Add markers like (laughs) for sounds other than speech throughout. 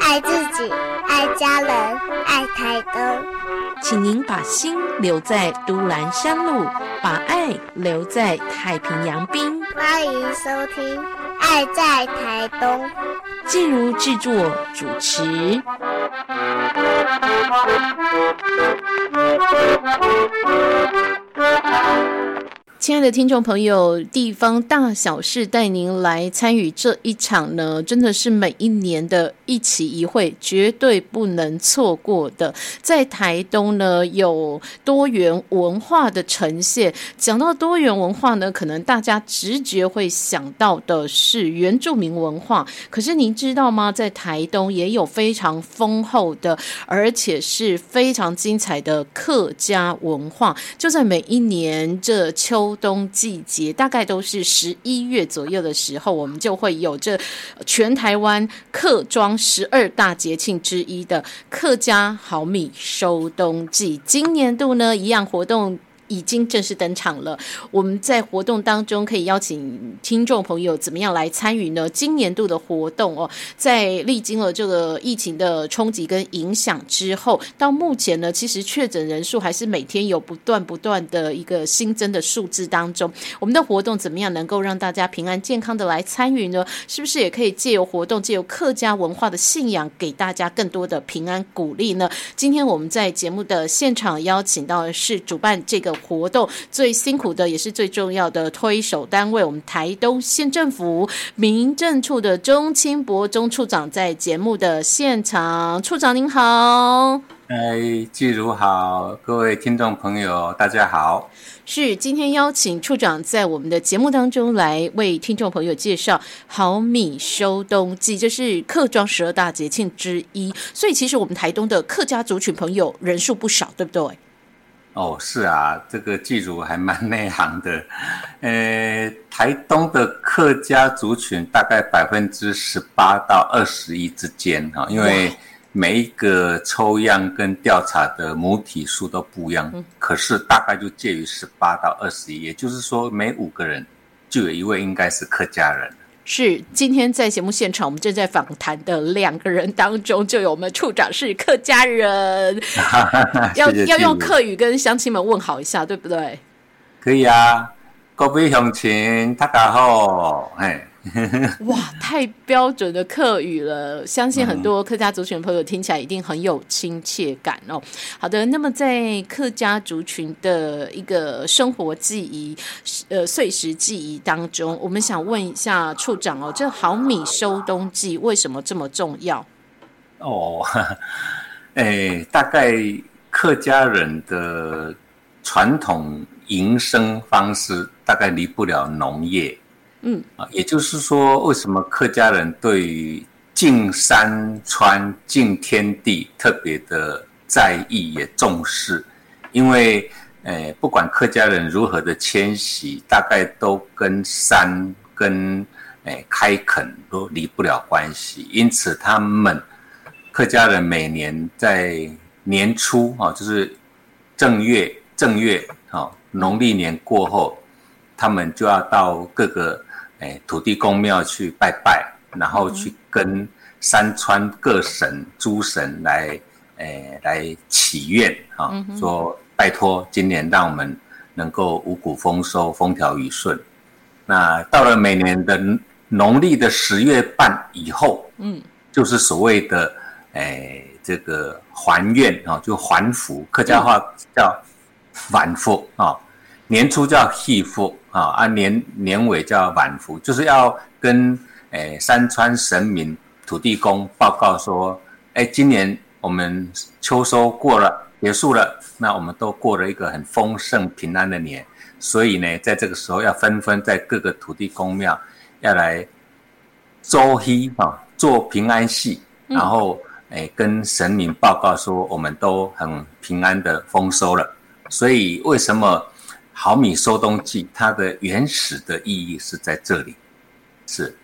爱自己，爱家人，爱台东。请您把心留在都兰山路，把爱留在太平洋滨。欢迎收听《爱在台东》。静茹制作主持。亲爱的听众朋友，地方大小事带您来参与这一场呢，真的是每一年的一期一会，绝对不能错过的。在台东呢，有多元文化的呈现。讲到多元文化呢，可能大家直觉会想到的是原住民文化。可是您知道吗？在台东也有非常丰厚的，而且是非常精彩的客家文化。就在每一年这秋。冬季节大概都是十一月左右的时候，我们就会有这全台湾客庄十二大节庆之一的客家好米收冬季。今年度呢，一样活动。已经正式登场了。我们在活动当中可以邀请听众朋友怎么样来参与呢？今年度的活动哦，在历经了这个疫情的冲击跟影响之后，到目前呢，其实确诊人数还是每天有不断不断的一个新增的数字当中。我们的活动怎么样能够让大家平安健康的来参与呢？是不是也可以借由活动，借由客家文化的信仰，给大家更多的平安鼓励呢？今天我们在节目的现场邀请到的是主办这个。活动最辛苦的也是最重要的推手单位，我们台东县政府民政处的钟清博钟处长在节目的现场，处长您好。哎，季如好，各位听众朋友大家好。是今天邀请处长在我们的节目当中来为听众朋友介绍好米收冬季，这是客庄十二大节庆之一，所以其实我们台东的客家族群朋友人数不少，对不对？哦，是啊，这个剧组还蛮内行的。呃，台东的客家族群大概百分之十八到二十一之间哈，因为每一个抽样跟调查的母体数都不一样，可是大概就介于十八到二十一，也就是说每五个人就有一位应该是客家人。是今天在节目现场，我们正在访谈的两个人当中，就有我们处长是客家人，(laughs) 要要用客语跟乡亲们问好一下，对不对？可以啊，各位乡亲，大家好，嘿。(laughs) 哇，太标准的客语了，相信很多客家族群朋友听起来一定很有亲切感哦。好的，那么在客家族群的一个生活记忆、呃碎石记忆当中，我们想问一下处长哦，这好米收冬季为什么这么重要？哦，(laughs) 哎，大概客家人的传统营生方式，大概离不了农业。嗯啊，也就是说，为什么客家人对于敬山川、敬天地特别的在意也重视？因为，诶，不管客家人如何的迁徙，大概都跟山、跟诶开垦都离不了关系。因此，他们客家人每年在年初啊，就是正月正月啊，农历年过后，他们就要到各个。哎，土地公庙去拜拜，然后去跟山川各神、诸神来，哎，来祈愿啊，说拜托今年让我们能够五谷丰收、风调雨顺。那到了每年的农历的十月半以后，嗯，就是所谓的哎这个还愿啊，就还福，客家话叫反福啊。年初叫祭福啊，啊年年尾叫晚福，就是要跟诶山川神明、土地公报告说，哎，今年我们秋收过了，结束了，那我们都过了一个很丰盛平安的年，所以呢，在这个时候要纷纷在各个土地公庙要来周希啊做平安戏，然后诶跟神明报告说，我们都很平安的丰收了，所以为什么？毫米收东剂，它的原始的意义是在这里，是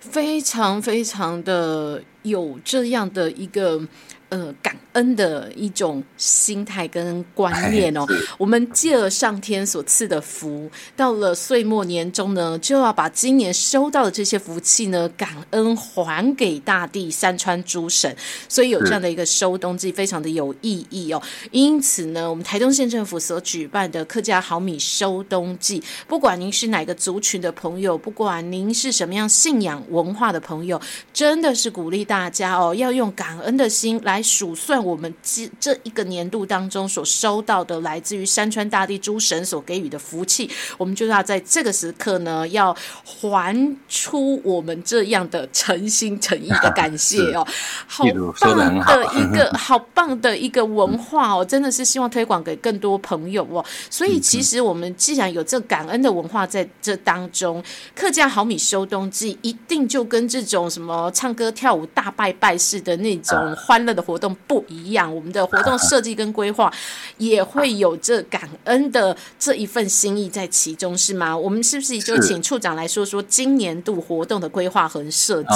非常非常的有这样的一个。呃，感恩的一种心态跟观念哦。我们借了上天所赐的福，到了岁末年终呢，就要把今年收到的这些福气呢，感恩还给大地、山川、诸神。所以有这样的一个收冬季，非常的有意义哦。因此呢，我们台东县政府所举办的客家好米收冬季，不管您是哪个族群的朋友，不管您是什么样信仰文化的朋友，真的是鼓励大家哦，要用感恩的心来。数算我们这这一个年度当中所收到的来自于山川大地诸神所给予的福气，我们就要在这个时刻呢，要还出我们这样的诚心诚意的感谢 (laughs) 哦。好棒的一个好棒的一个文化哦，真的是希望推广给更多朋友哦。所以其实我们既然有这感恩的文化在这当中，客家好米收冬季一定就跟这种什么唱歌跳舞大拜拜式的那种欢乐的活。活动不一样，我们的活动设计跟规划也会有这感恩的这一份心意在其中，是吗？我们是不是就请处长来说说今年度活动的规划和设计？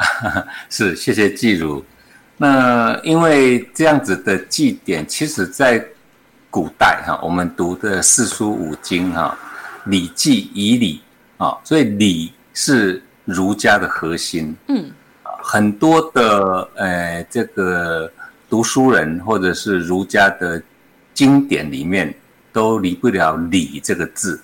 (laughs) 是，谢谢季如。那因为这样子的祭典，其实在古代哈，我们读的四书五经哈，《礼记》以礼啊，所以礼是儒家的核心。嗯。很多的呃，这个读书人或者是儒家的经典里面都离不了“礼”这个字，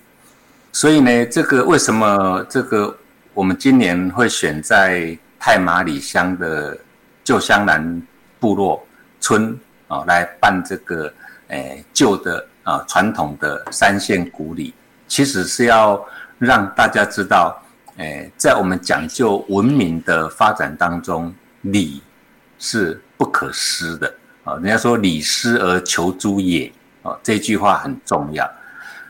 所以呢，这个为什么这个我们今年会选在太马里乡的旧香兰部落村啊来办这个诶旧的啊传统的三线古礼，其实是要让大家知道。哎，在我们讲究文明的发展当中，礼是不可失的啊。人家说“礼失而求诸也”啊，这句话很重要。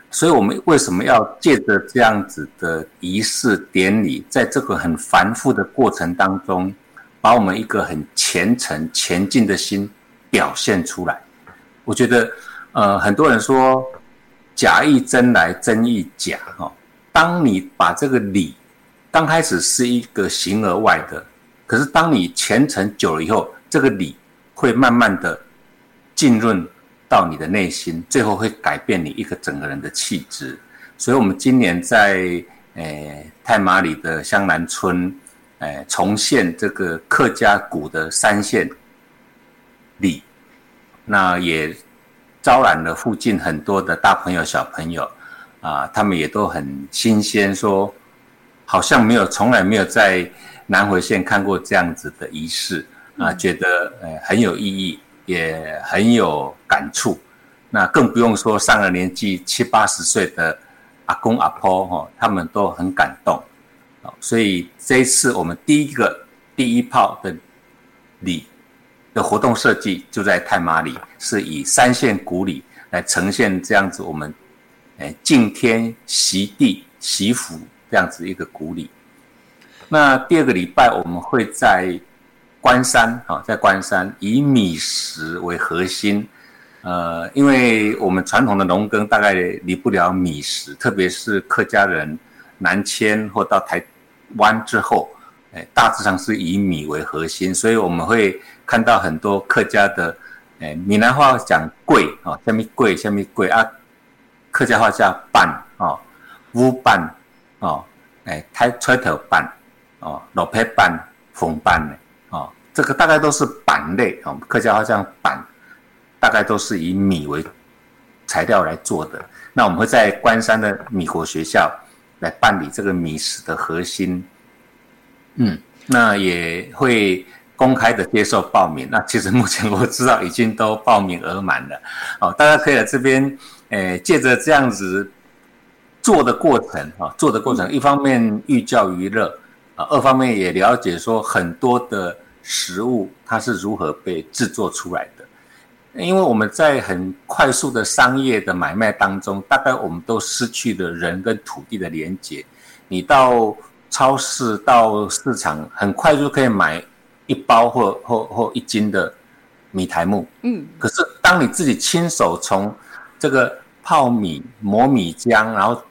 所以，我们为什么要借着这样子的仪式典礼，在这个很繁复的过程当中，把我们一个很虔诚前进的心表现出来？我觉得，呃，很多人说“假亦真来，真亦假”哈。当你把这个礼刚开始是一个形而外的，可是当你虔诚久了以后，这个礼会慢慢的浸润到你的内心，最后会改变你一个整个人的气质。所以，我们今年在诶太马里的香兰村，诶重现这个客家古的三线礼，那也招揽了附近很多的大朋友小朋友啊，他们也都很新鲜说。好像没有，从来没有在南回县看过这样子的仪式啊，觉得呃很有意义，也很有感触。那更不用说上了年纪七八十岁的阿公阿婆哈，他们都很感动。所以这一次我们第一个第一炮的礼的活动设计就在太马里，是以三线古礼来呈现这样子我们哎敬天习地习福。这样子一个鼓励。那第二个礼拜我们会在关山啊，在关山以米食为核心，呃，因为我们传统的农耕大概离不了米食，特别是客家人南迁或到台湾之后，哎，大致上是以米为核心，所以我们会看到很多客家的，哎，闽南话讲贵啊，下面贵下面贵啊，客家话叫板啊，乌板。哦，哎，抬吹头板，哦，老皮板、红板的，哦，这个大概都是板类，哦，客家话讲板，大概都是以米为材料来做的。那我们会在关山的米国学校来办理这个米食的核心，嗯，那也会公开的接受报名。那其实目前我知道已经都报名额满了，哦，大家可以在这边，诶，借着这样子。做的过程啊，做的过程，一方面寓教于乐啊，二方面也了解说很多的食物它是如何被制作出来的。因为我们在很快速的商业的买卖当中，大概我们都失去了人跟土地的连接。你到超市、到市场，很快就可以买一包或或或一斤的米苔木。嗯。可是当你自己亲手从这个泡米、磨米浆，然后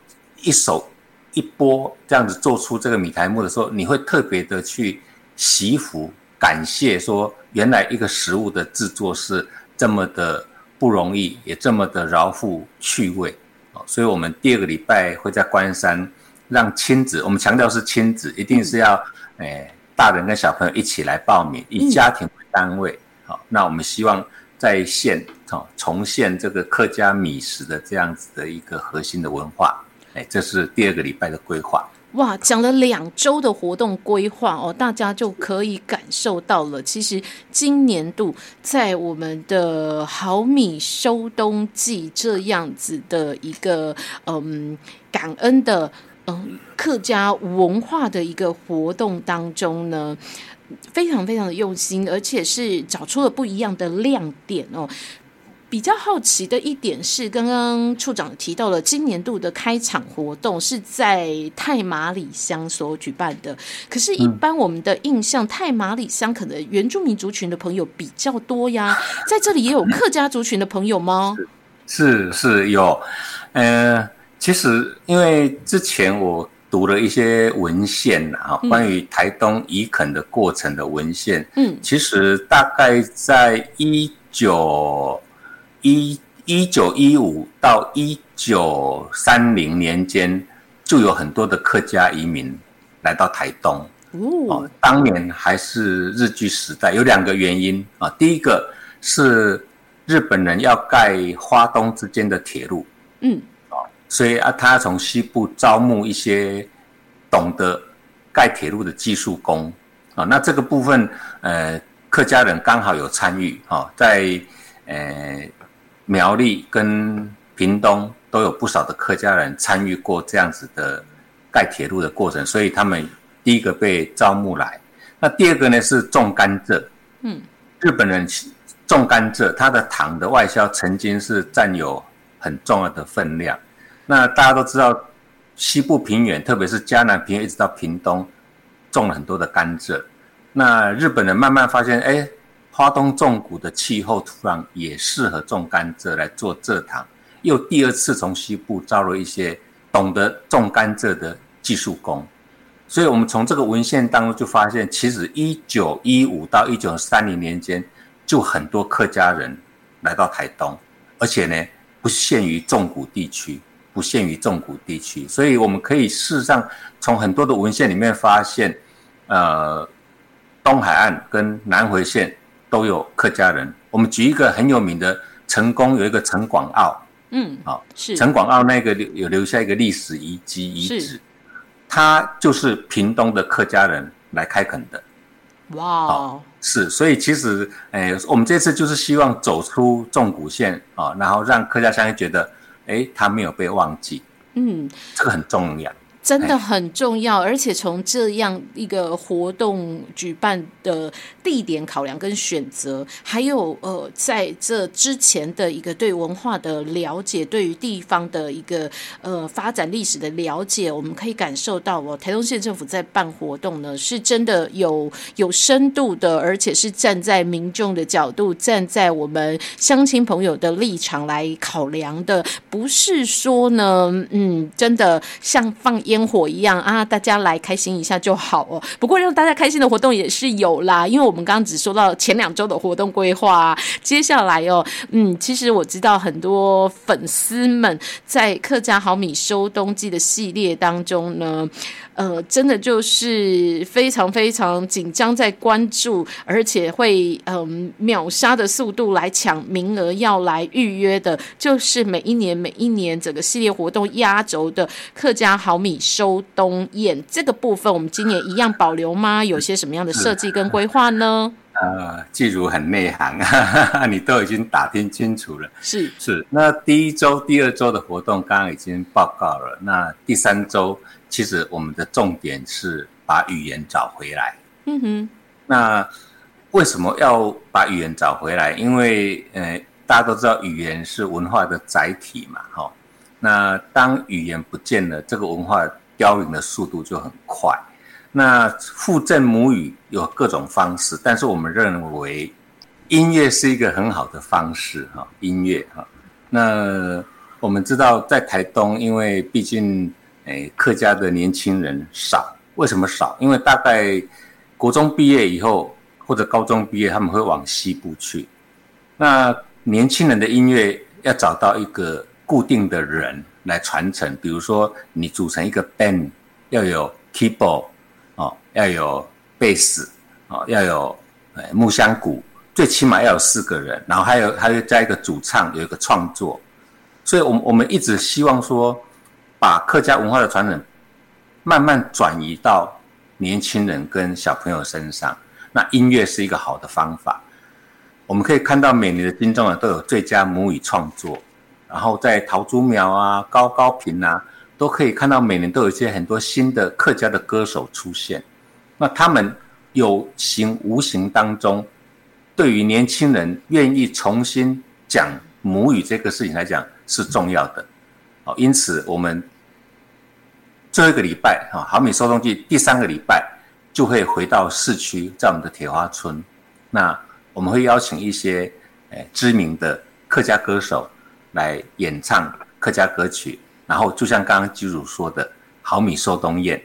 一手一波这样子做出这个米苔木的时候，你会特别的去惜福、感感谢说，原来一个食物的制作是这么的不容易，也这么的饶富趣味。所以，我们第二个礼拜会在关山让亲子，我们强调是亲子，一定是要诶大人跟小朋友一起来报名，以家庭为单位。好，那我们希望在现好重现这个客家米食的这样子的一个核心的文化。哎，这是第二个礼拜的规划。哇，讲了两周的活动规划哦，大家就可以感受到了。其实今年度在我们的毫米收冬季这样子的一个嗯感恩的嗯客家文化的一个活动当中呢，非常非常的用心，而且是找出了不一样的亮点哦。比较好奇的一点是，刚刚处长提到了今年度的开场活动是在太马里乡所举办的。可是，一般我们的印象，太马里乡可能原住民族群的朋友比较多呀。(laughs) 在这里也有客家族群的朋友吗？是是有，呃，其实因为之前我读了一些文献啊，关于台东移垦的过程的文献，嗯，其实大概在一九。一一九一五到一九三零年间，就有很多的客家移民来到台东。哦，当年还是日据时代，有两个原因啊。第一个是日本人要盖花东之间的铁路，嗯，啊，所以啊，他从西部招募一些懂得盖铁路的技术工啊。那这个部分，呃，客家人刚好有参与啊，在呃。苗栗跟屏东都有不少的客家人参与过这样子的盖铁路的过程，所以他们第一个被招募来。那第二个呢是种甘蔗，嗯，日本人种甘蔗，它的糖的外销曾经是占有很重要的分量。那大家都知道，西部平原，特别是嘉南平原一直到屏东，种了很多的甘蔗。那日本人慢慢发现，哎。花东纵谷的气候土壤也适合种甘蔗来做蔗糖，又第二次从西部招了一些懂得种甘蔗的技术工，所以我们从这个文献当中就发现，其实一九一五到一九三零年间，就很多客家人来到台东，而且呢不限于纵谷地区，不限于纵谷地区，所以我们可以事实上从很多的文献里面发现，呃，东海岸跟南回线。都有客家人。我们举一个很有名的成功，有一个陈广澳，嗯，好，是。陈广澳那个留有留下一个历史遗迹遗址，他就是屏东的客家人来开垦的。哇，哦。是，所以其实，哎，我们这次就是希望走出纵谷线啊，然后让客家乡觉得，哎，他没有被忘记，嗯，这个很重要。真的很重要，而且从这样一个活动举办的地点考量跟选择，还有呃，在这之前的一个对文化的了解，对于地方的一个呃发展历史的了解，我们可以感受到哦，台东县政府在办活动呢，是真的有有深度的，而且是站在民众的角度，站在我们乡亲朋友的立场来考量的，不是说呢，嗯，真的像放烟。烟火一样啊，大家来开心一下就好哦。不过让大家开心的活动也是有啦，因为我们刚刚只说到前两周的活动规划，接下来哦，嗯，其实我知道很多粉丝们在客家好米收冬季的系列当中呢。呃，真的就是非常非常紧张，在关注，而且会嗯秒杀的速度来抢名额，要来预约的，就是每一年每一年整个系列活动压轴的客家好米收冬宴这个部分，我们今年一样保留吗？有些什么样的设计跟规划呢？呃，季如很内行，(laughs) 你都已经打听清楚了。是是，那第一周、第二周的活动刚刚已经报告了，那第三周。其实我们的重点是把语言找回来。嗯哼，那为什么要把语言找回来？因为呃，大家都知道语言是文化的载体嘛，哈。那当语言不见了，这个文化凋零的速度就很快。那复振母语有各种方式，但是我们认为音乐是一个很好的方式，哈，音乐哈。那我们知道在台东，因为毕竟。哎，客家的年轻人少，为什么少？因为大概国中毕业以后，或者高中毕业，他们会往西部去。那年轻人的音乐要找到一个固定的人来传承，比如说你组成一个 band，要有 keyboard 哦，要有贝斯哦，要有呃木箱鼓，最起码要有四个人，然后还有还有加一个主唱，有一个创作。所以，我们我们一直希望说，把客家文化的传承慢慢转移到年轻人跟小朋友身上。那音乐是一个好的方法。我们可以看到每年的金钟啊都有最佳母语创作，然后在桃竹苗啊、高高平啊，都可以看到每年都有一些很多新的客家的歌手出现。那他们有形无形当中，对于年轻人愿意重新讲母语这个事情来讲。是重要的，哦，因此我们最后一个礼拜啊，好米收冬季第三个礼拜就会回到市区，在我们的铁花村。那我们会邀请一些诶知名的客家歌手来演唱客家歌曲，然后就像刚刚基主说的，好米收冬宴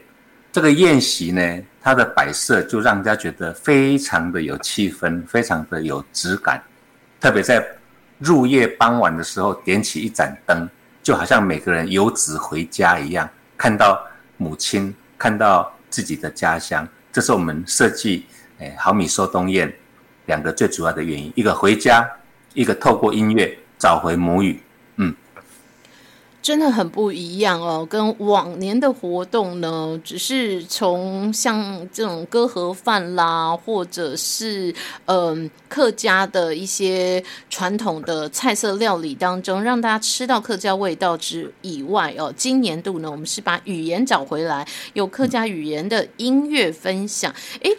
这个宴席呢，它的摆设就让人家觉得非常的有气氛，非常的有质感，特别在。入夜傍晚的时候，点起一盏灯，就好像每个人游子回家一样，看到母亲，看到自己的家乡。这是我们设计诶好米收冬宴两个最主要的原因：一个回家，一个透过音乐找回母语。嗯。真的很不一样哦，跟往年的活动呢，只是从像这种歌盒饭啦，或者是嗯客家的一些传统的菜色料理当中，让大家吃到客家味道之以外哦，今年度呢，我们是把语言找回来，有客家语言的音乐分享。诶，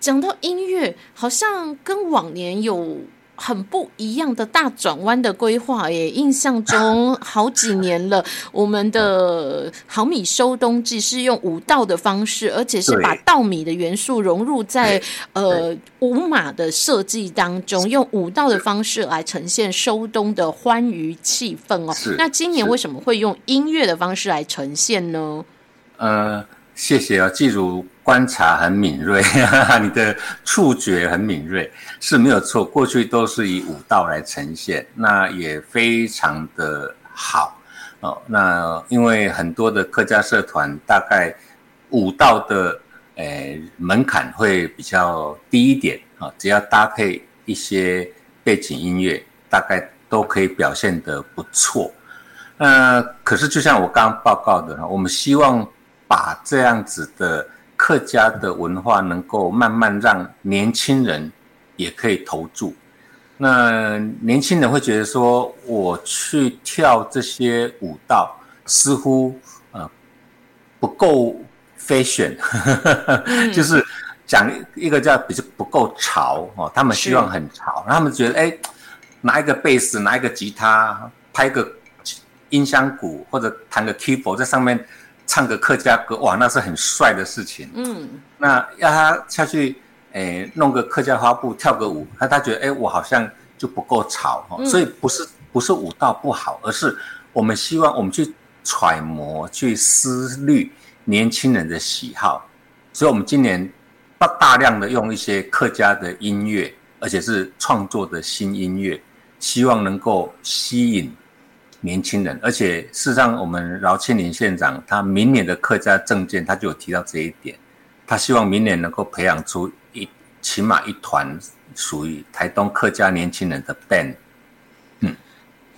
讲到音乐，好像跟往年有。很不一样的大转弯的规划耶！印象中好几年了，我们的毫米收冬季是用舞蹈的方式，而且是把稻米的元素融入在呃五马的设计当中，用舞蹈的方式来呈现收冬的欢愉气氛哦。那今年为什么会用音乐的方式来呈现呢？呃。谢谢啊，记住观察很敏锐，(laughs) 你的触觉很敏锐是没有错。过去都是以舞蹈来呈现，那也非常的好哦。那因为很多的客家社团，大概舞蹈的诶门槛会比较低一点啊，只要搭配一些背景音乐，大概都可以表现得不错。那可是就像我刚刚报告的，我们希望。把这样子的客家的文化能够慢慢让年轻人也可以投注。那年轻人会觉得说，我去跳这些舞蹈似乎呃不够 fashion，(laughs) 就是讲一个叫比较不够潮哦。他们希望很潮，他们觉得哎，拿一个贝斯，拿一个吉他，拍个音箱鼓或者弹个 keyboard 在上面。唱个客家歌，哇，那是很帅的事情。嗯，那要他下去，诶，弄个客家花布，跳个舞，那他觉得，哎，我好像就不够潮哈。所以不是不是舞蹈不好，而是我们希望我们去揣摩、去思虑年轻人的喜好。所以我们今年大大量的用一些客家的音乐，而且是创作的新音乐，希望能够吸引。年轻人，而且事实上，我们饶庆林县长他明年的客家政见，他就有提到这一点。他希望明年能够培养出一起码一团属于台东客家年轻人的 band。嗯，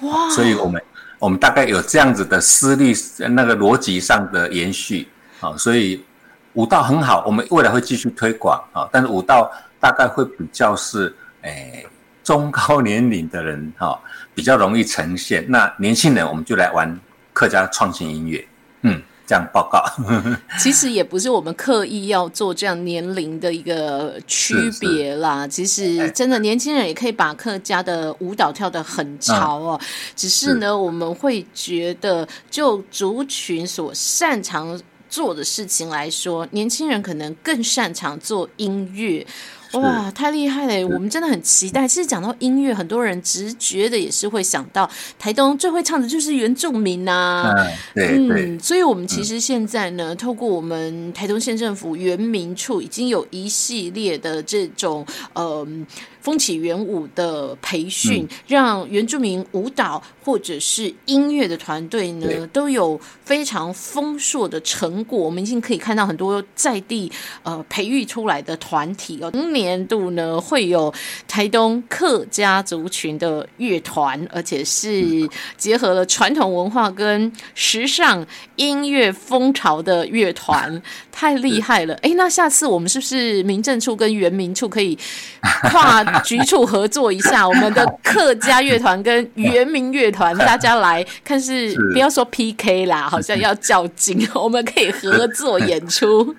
哇！所以我们我们大概有这样子的思虑，那个逻辑上的延续。好，所以武道很好，我们未来会继续推广啊。但是武道大概会比较是诶中高年龄的人哈。比较容易呈现。那年轻人，我们就来玩客家创新音乐。嗯，这样报告。(laughs) 其实也不是我们刻意要做这样年龄的一个区别啦。其实真的年轻人也可以把客家的舞蹈跳得很潮哦。只是呢，我们会觉得就族群所擅长做的事情来说，年轻人可能更擅长做音乐。哇，太厉害了！我们真的很期待。其实讲到音乐，很多人直觉的也是会想到台东最会唱的就是原住民呐。嗯，对所以我们其实现在呢，透过我们台东县政府原民处，已经有一系列的这种呃。风起原舞的培训，让原住民舞蹈或者是音乐的团队呢，都有非常丰硕的成果。我们已经可以看到很多在地呃培育出来的团体哦。今年度呢，会有台东客家族群的乐团，而且是结合了传统文化跟时尚音乐风潮的乐团，太厉害了！哎，那下次我们是不是民政处跟原民处可以跨？局处合作一下，我们的客家乐团跟原民乐团，大家来看是不要说 PK 啦，好像要较劲，我们可以合作演出。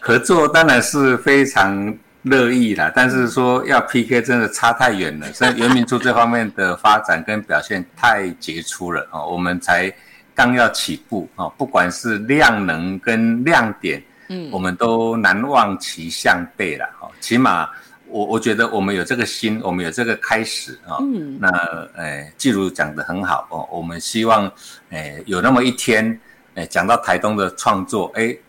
合作当然是非常乐意啦，但是说要 PK 真的差太远了。所以 (laughs) 原民处这方面的发展跟表现太杰出了啊，我们才刚要起步啊，不管是量能跟亮点，嗯，我们都难望其项背了哦，起码。我我觉得我们有这个心，我们有这个开始啊。嗯。那诶，季如讲的很好哦。我们希望诶有那么一天，诶讲到台东的创作，诶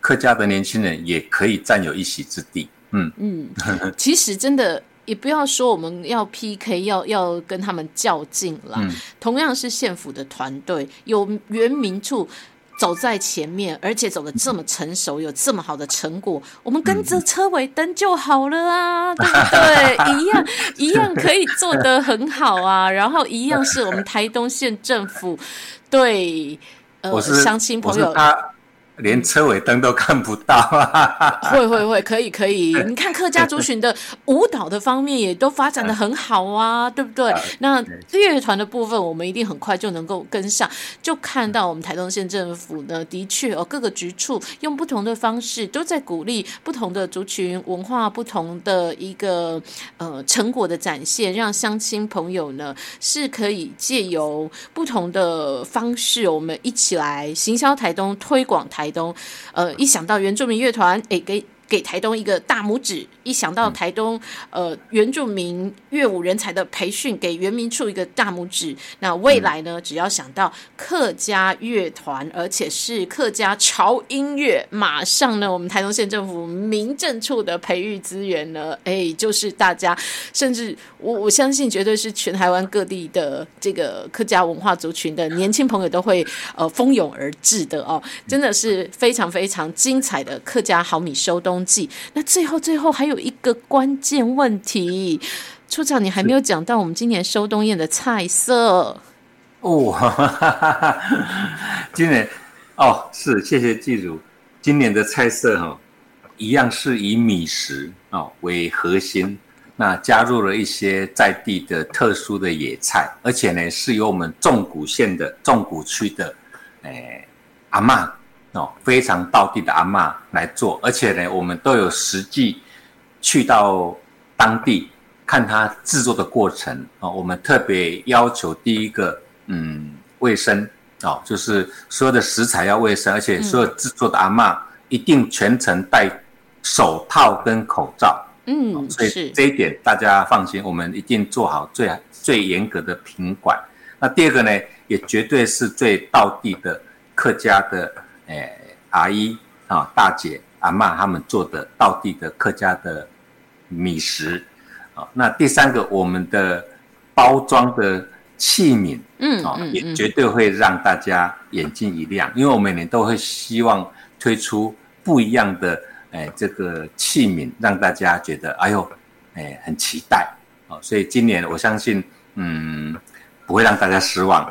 客家的年轻人也可以占有一席之地。嗯嗯。其实真的也不要说我们要 PK，要要跟他们较劲了。嗯。同样是县府的团队，有原民处。走在前面，而且走的这么成熟，有这么好的成果，我们跟着车尾灯就好了啊，(laughs) 对不对？一样一样可以做得很好啊，然后一样是我们台东县政府对呃乡亲朋友。连车尾灯都看不到，(laughs) 会会会，可以可以。你看客家族群的舞蹈的方面也都发展的很好啊，对不对？那乐团的部分，我们一定很快就能够跟上。就看到我们台东县政府呢，的确哦，各个局处用不同的方式，都在鼓励不同的族群文化、不同的一个呃成果的展现，让乡亲朋友呢是可以借由不同的方式，我们一起来行销台东，推广台。台东，呃，一想到原住民乐团，哎，给给台东一个大拇指。一想到台东，呃，原住民乐舞人才的培训，给原民处一个大拇指。那未来呢？只要想到客家乐团，而且是客家潮音乐，马上呢，我们台东县政府民政处的培育资源呢，哎，就是大家，甚至我我相信，绝对是全台湾各地的这个客家文化族群的年轻朋友都会呃蜂拥而至的哦，真的是非常非常精彩的客家好米收冬冬季。那最后最后还有。一个关键问题，处长，你还没有讲到我们今年收冬宴的菜色哦。(laughs) 今年哦，是谢谢记住，今年的菜色哈，一样是以米食哦为核心，那加入了一些在地的特殊的野菜，而且呢是由我们纵谷县的纵谷区的诶阿妈哦非常道地的阿妈来做，而且呢我们都有实际。去到当地看他制作的过程啊，我们特别要求第一个，嗯，卫生哦，就是所有的食材要卫生，而且所有制作的阿妈一定全程戴手套跟口罩。嗯，所以这一点大家放心，我们一定做好最最严格的品管。那第二个呢，也绝对是最道地的客家的诶阿姨啊、大姐、阿妈他们做的道地的客家的。米食，啊，那第三个，我们的包装的器皿，嗯，啊，也绝对会让大家眼睛一亮，因为我每年都会希望推出不一样的，哎，这个器皿，让大家觉得，哎呦，哎，很期待，啊，所以今年我相信，嗯，不会让大家失望。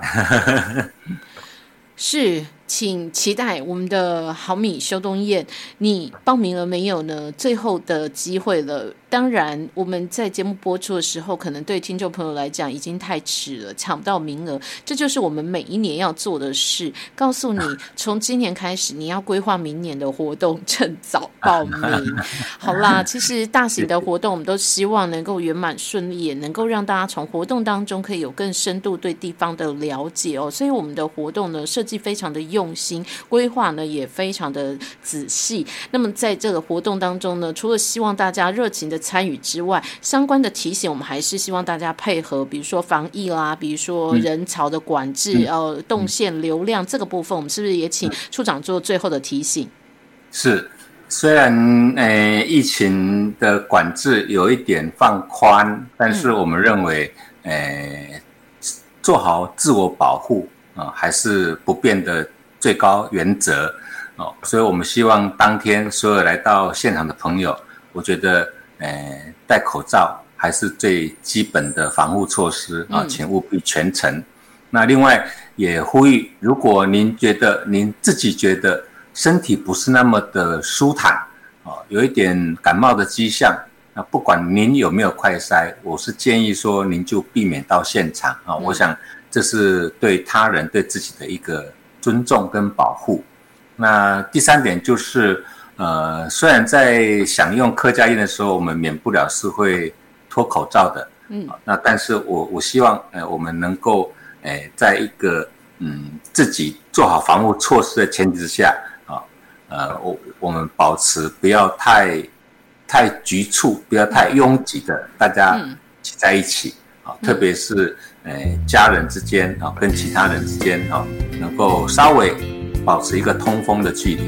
(laughs) 是。请期待我们的好米修冬宴，你报名了没有呢？最后的机会了。当然，我们在节目播出的时候，可能对听众朋友来讲已经太迟了，抢不到名额。这就是我们每一年要做的事。告诉你，从今年开始，你要规划明年的活动，趁早报名。(laughs) 好啦，其实大型的活动，我们都希望能够圆满顺利，也能够让大家从活动当中可以有更深度对地方的了解哦。所以，我们的活动呢，设计非常的优用心，规划呢也非常的仔细。那么，在这个活动当中呢，除了希望大家热情的参与之外，相关的提醒我们还是希望大家配合，比如说防疫啦，比如说人潮的管制，呃，动线流量这个部分，我们是不是也请处长做最后的提醒？是，虽然呃疫情的管制有一点放宽，但是我们认为，呃，做好自我保护啊，还是不变的最高原则。哦，所以我们希望当天所有来到现场的朋友，我觉得，呃，戴口罩还是最基本的防护措施啊，请务必全程。那另外也呼吁，如果您觉得您自己觉得身体不是那么的舒坦，哦，有一点感冒的迹象，那不管您有没有快筛，我是建议说您就避免到现场啊。我想这是对他人对自己的一个尊重跟保护。那第三点就是，呃，虽然在享用客家宴的时候，我们免不了是会脱口罩的，嗯，那但是我我希望，呃，我们能够，诶，在一个嗯自己做好防护措施的前提之下，啊，呃，我我们保持不要太太局促，不要太拥挤的，大家挤在一起，啊，特别是诶家人之间啊，跟其他人之间啊，能够稍微。保持一个通风的距离，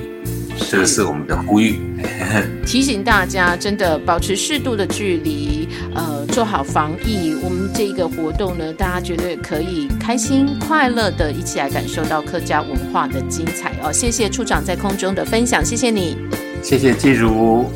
这个是我们的呼吁。(laughs) 提醒大家，真的保持适度的距离，呃，做好防疫。我们这个活动呢，大家绝对可以开心快乐的一起来感受到客家文化的精彩哦。谢谢处长在空中的分享，谢谢你，谢谢季如。